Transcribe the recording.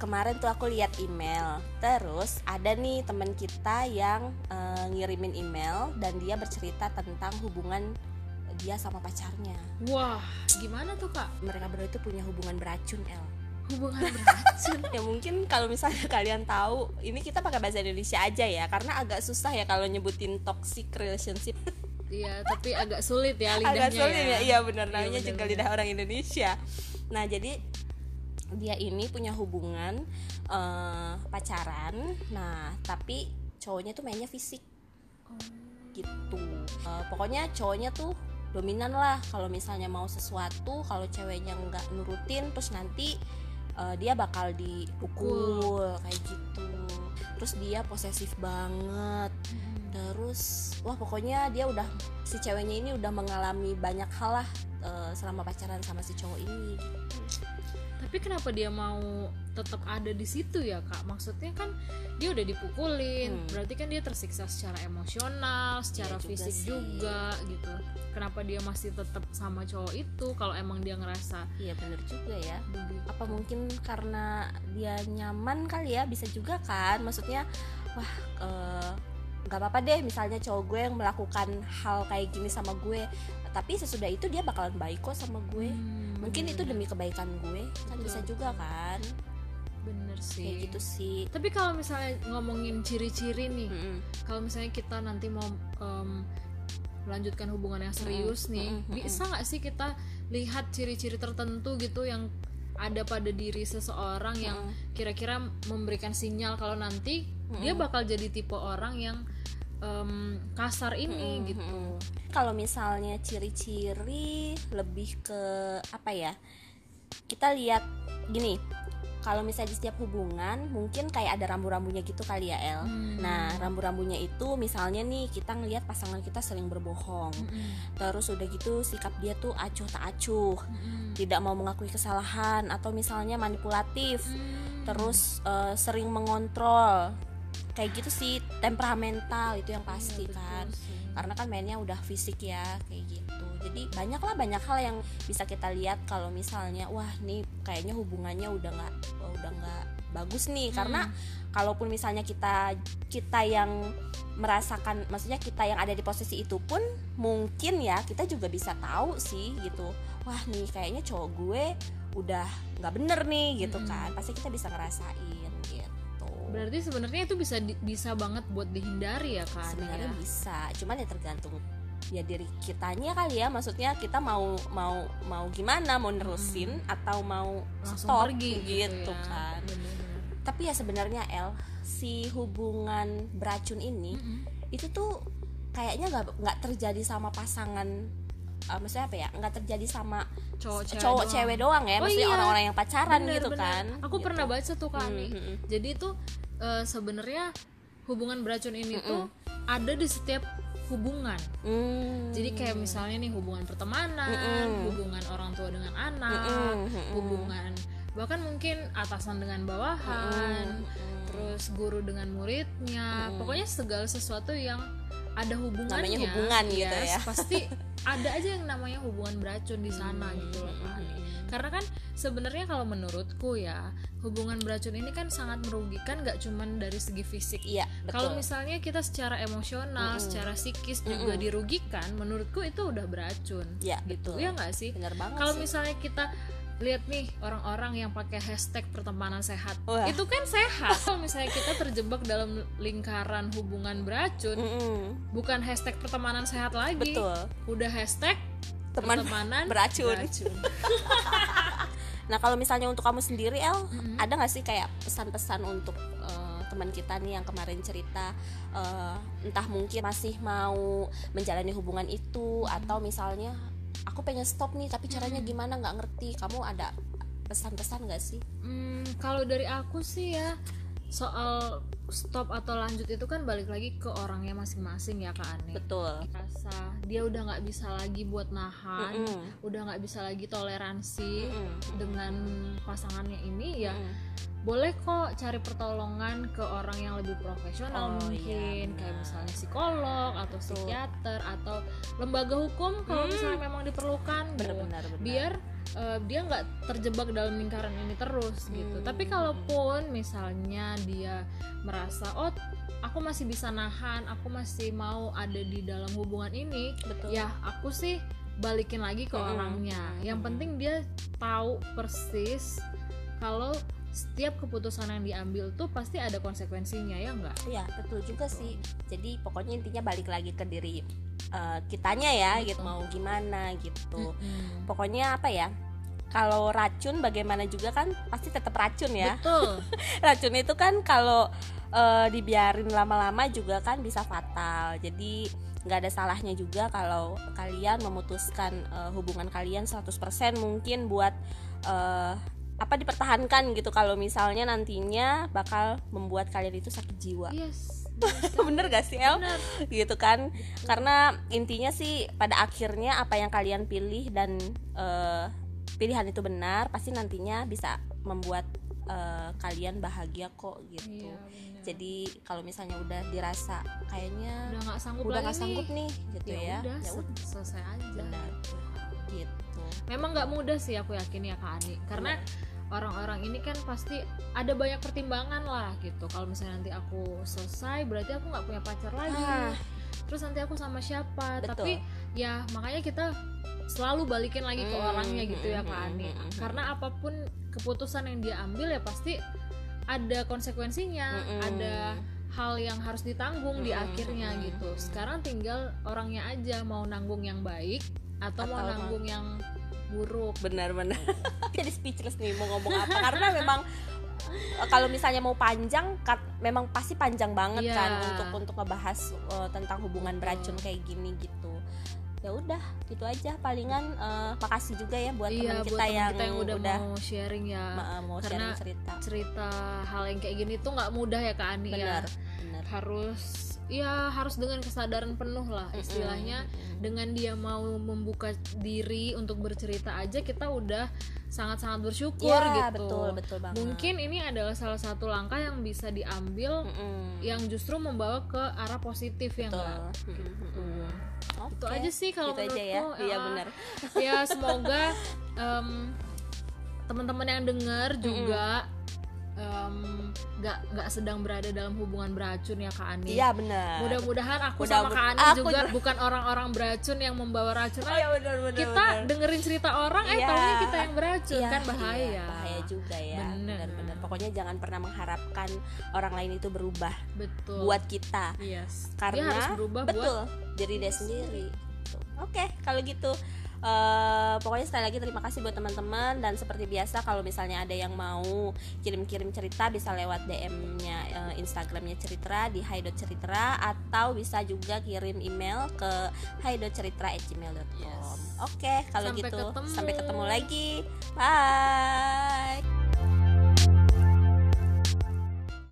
kemarin tuh aku lihat email. Terus ada nih teman kita yang eh, ngirimin email dan dia bercerita tentang hubungan dia sama pacarnya. Wah gimana tuh kak? Mereka berdua itu punya hubungan beracun El. Hubungan beracun? Ya mungkin kalau misalnya kalian tahu ini kita pakai bahasa Indonesia aja ya karena agak susah ya kalau nyebutin toxic relationship. Iya, tapi agak sulit ya lidahnya agak sulit ya. iya benar Iya, namanya juga benar-benar. lidah orang Indonesia. Nah jadi dia ini punya hubungan eh, pacaran. Nah tapi cowoknya tuh mainnya fisik. Gitu. Eh, pokoknya cowoknya tuh dominan lah. Kalau misalnya mau sesuatu kalau ceweknya nggak nurutin terus nanti eh, dia bakal dipukul kayak gitu. Terus dia posesif banget. Terus wah pokoknya dia udah si ceweknya ini udah mengalami banyak hal lah eh, selama pacaran sama si cowok ini. gitu. Tapi kenapa dia mau tetap ada di situ ya kak? Maksudnya kan dia udah dipukulin Hmm. berarti kan dia tersiksa secara emosional secara juga fisik sih. juga gitu. Kenapa dia masih tetap sama cowok itu kalau emang dia ngerasa iya bener juga ya. Begitu? apa mungkin karena dia nyaman kali ya? Bisa juga kan? Maksudnya wah eh, nggak apa-apa deh misalnya cowok gue yang melakukan hal kayak gini sama gue. Tapi sesudah itu dia bakalan baik kok sama gue. Hmm, mungkin itu bener-bener. demi kebaikan gue kan Betul, bisa juga kan. Bener sih. kayak gitu sih. Tapi kalau misalnya ngomongin ciri-ciri nih Mm-mm. kalau misalnya kita nanti mau em, melanjutkan hubungan yang serius nih mm-mm, bisa nggak sih kita lihat ciri-ciri tertentu gitu yang ada pada diri seseorang yang kira-kira memberikan sinyal kalau nanti dia bakal jadi tipe orang yang em, kasar ini gitu kalau misalnya ciri-ciri lebih ke apa ya kita lihat gini kalau misalnya di setiap hubungan mungkin kayak ada rambu-rambunya gitu kali ya El Hmm. nah rambu-rambunya itu misalnya nih kita ngelihat pasangan kita sering berbohong Mm-mm. terus udah gitu sikap dia tuh acuh tak acuh Mm-mm. tidak mau mengakui kesalahan atau misalnya manipulatif Hmm. terus eh, sering mengontrol kayak gitu sih temperamental itu yang pasti Iya, betul kan. sih. karena kan mainnya udah fisik ya kayak gitu. Jadi banyak lah banyak hal yang bisa kita lihat kalau misalnya wah nih kayaknya hubungannya udah nggak udah nggak bagus nih. Karena kalaupun misalnya kita kita yang merasakan maksudnya kita yang ada di posisi itu pun mungkin ya kita juga bisa tahu sih gitu wah nih kayaknya cowok gue udah nggak bener nih gitu Mm-mm. kan. Pasti kita bisa ngerasain gitu berarti sebenarnya itu bisa di- bisa banget buat dihindari ya kan sebenarnya ya? bisa cuman ya tergantung ya diri kitanya kali ya maksudnya kita mau mau mau gimana mau nerusin atau mau langsung stop pergi gitu, ya. kan Bener-bener. tapi ya sebenarnya El si hubungan beracun ini Mm-mm. itu tuh kayaknya nggak nggak terjadi sama pasangan eh, maksudnya apa ya nggak terjadi sama cowok cewek cowok doang. cewek doang ya Oh maksudnya iya. orang-orang yang pacaran Bener, gitu bener. kan aku Gitu. pernah baca tuh kan Hmm, nih hmm, hmm. jadi itu eh, sebenarnya hubungan beracun ini Mm-mm. tuh ada di setiap hubungan Hmm. jadi kayak misalnya nih hubungan pertemanan Mm-mm. hubungan orang tua dengan anak mm-mm. hubungan bahkan mungkin atasan dengan bawahan Mm-mm. terus guru dengan muridnya pokoknya segala sesuatu yang ada hubungannya. Namanya hubungan gitu yes, ya. pasti ada aja yang namanya hubungan beracun di sana gitu loh kan karena kan sebenarnya kalau menurutku ya hubungan beracun ini kan sangat merugikan gak cuman dari segi fisik. Iya kalau misalnya kita secara emosional secara psikis juga dirugikan menurutku itu udah beracun Iya, gitu. betul. ya nggak sih? Banget kalau misalnya kita lihat nih orang-orang yang pakai hashtag pertemanan sehat Wah. itu kan sehat kalau misalnya kita terjebak dalam lingkaran hubungan beracun Mm-mm. bukan hashtag pertemanan sehat lagi betul udah hashtag Teman pertemanan beracun. Nah kalau misalnya untuk kamu sendiri El, Mm-mm. ada nggak sih kayak pesan-pesan untuk eh, teman kita nih yang kemarin cerita eh, entah mungkin masih mau menjalani hubungan itu atau misalnya aku pengen stop nih tapi caranya gimana nggak ngerti. Kamu ada pesan-pesan nggak sih? Hmm, kalau dari aku sih ya soal stop atau lanjut itu kan balik lagi ke orangnya masing-masing ya kak Ane Betul. rasa dia udah nggak bisa lagi buat nahan Mm-mm. udah nggak bisa lagi toleransi Mm-mm. dengan pasangannya ini ya Mm-mm. boleh kok cari pertolongan ke orang yang lebih profesional Oh, mungkin iya, kayak misalnya psikolog atau psikiater atau lembaga hukum kalau Hmm. misalnya memang diperlukan gitu. Benar-benar benar. biar uh, dia nggak terjebak dalam lingkaran ini terus gitu. Hmm. tapi kalaupun misalnya dia merasa oh aku masih bisa nahan aku masih mau ada di dalam hubungan ini betul. ya aku sih balikin lagi ke Mm-mm. orangnya. Yang penting dia tahu persis kalau setiap keputusan yang diambil tuh pasti ada konsekuensinya ya enggak ya betul juga sih. Jadi pokoknya intinya balik lagi ke diri eh, kitanya ya gitu mau gimana gitu. Pokoknya apa ya kalau racun bagaimana juga kan pasti tetap racun ya. Betul. Racun itu kan kalau eh, dibiarin lama-lama juga kan bisa fatal. Jadi nggak ada salahnya juga kalau kalian memutuskan eh, hubungan kalian 100% mungkin buat eh, apa dipertahankan gitu. Kalau misalnya nantinya bakal membuat kalian itu sakit jiwa. Yes bener gak sih El? benar gitu kan. Karena intinya sih pada akhirnya apa yang kalian pilih dan eh, pilihan itu benar pasti nantinya bisa membuat eh, kalian bahagia kok gitu. Iya jadi kalau misalnya udah dirasa kayaknya udah nggak sanggup udah nggak sanggup nih nih gitu ya, ya. udah ya udah. selesai aja. Benar. Gitu. Memang nggak mudah sih aku yakin ya kak Ani. Karena orang-orang ini kan pasti ada banyak pertimbangan lah gitu. Kalau misalnya nanti aku selesai berarti aku nggak punya pacar lagi. Ah. terus nanti aku sama siapa? Betul. tapi ya makanya kita selalu balikin lagi ke Hmm, orangnya gitu ya kak hmm, Ani hmm, karena apa pun keputusan yang dia ambil ya pasti ada konsekuensinya ada hal yang harus ditanggung di akhirnya gitu. Sekarang tinggal orangnya aja mau nanggung yang baik atau, Atau mau- nanggung yang buruk. Benar-benar jadi speechless nih mau ngomong apa. Karena memang eh, kalau misalnya mau panjang kat- memang pasti panjang banget Iya. kan untuk untuk ngebahas eh, tentang hubungan beracun kayak gini gitu ya udah gitu aja. Palingan eh, makasih juga ya buat iya teman kita yang, kita yang udah, udah mau sharing ya. Ma- mau Karena sharing cerita. cerita hal yang kayak gini tuh nggak mudah ya kak Ani benar ya. Benar harus ya harus dengan kesadaran penuh lah istilahnya. Mm-mm. dengan dia mau membuka diri untuk bercerita aja kita udah sangat-sangat bersyukur ya gitu. betul betul banget. Mungkin ini adalah salah satu langkah yang bisa diambil Mm-mm. yang justru membawa ke arah positif ya betul. enggak Mm-mm. itu Oke. aja sih kalau gitu aja ya. menurutku. Iya Ah, benar ya semoga em, teman-teman yang dengar juga em, nggak nggak sedang berada dalam hubungan beracun ya kak Ani. Iya benar. Mudah-mudahan aku Mudah- sama kak Ani aku juga juga. bukan orang-orang beracun yang membawa racun. Oh, iya benar benar kita benar. dengerin cerita orang eh Iya. taunya kita yang beracun Iya, kan bahaya. iya, bahaya juga ya. Bener. benar-benar pokoknya jangan pernah mengharapkan orang lain itu berubah betul. buat kita. Yes. Karena dia harus berubah betul buat diri dia sendiri. Oke kalau gitu eh, pokoknya sekali lagi terima kasih buat teman-teman. Dan seperti biasa kalau misalnya ada yang mau kirim-kirim cerita bisa lewat DM-nya eh, Instagramnya Ceritra di hi.ceritra atau bisa juga kirim email ke hi.ceritra@gmail.com Yes. oke kalau Sampai gitu. ketemu. sampai ketemu lagi. Bye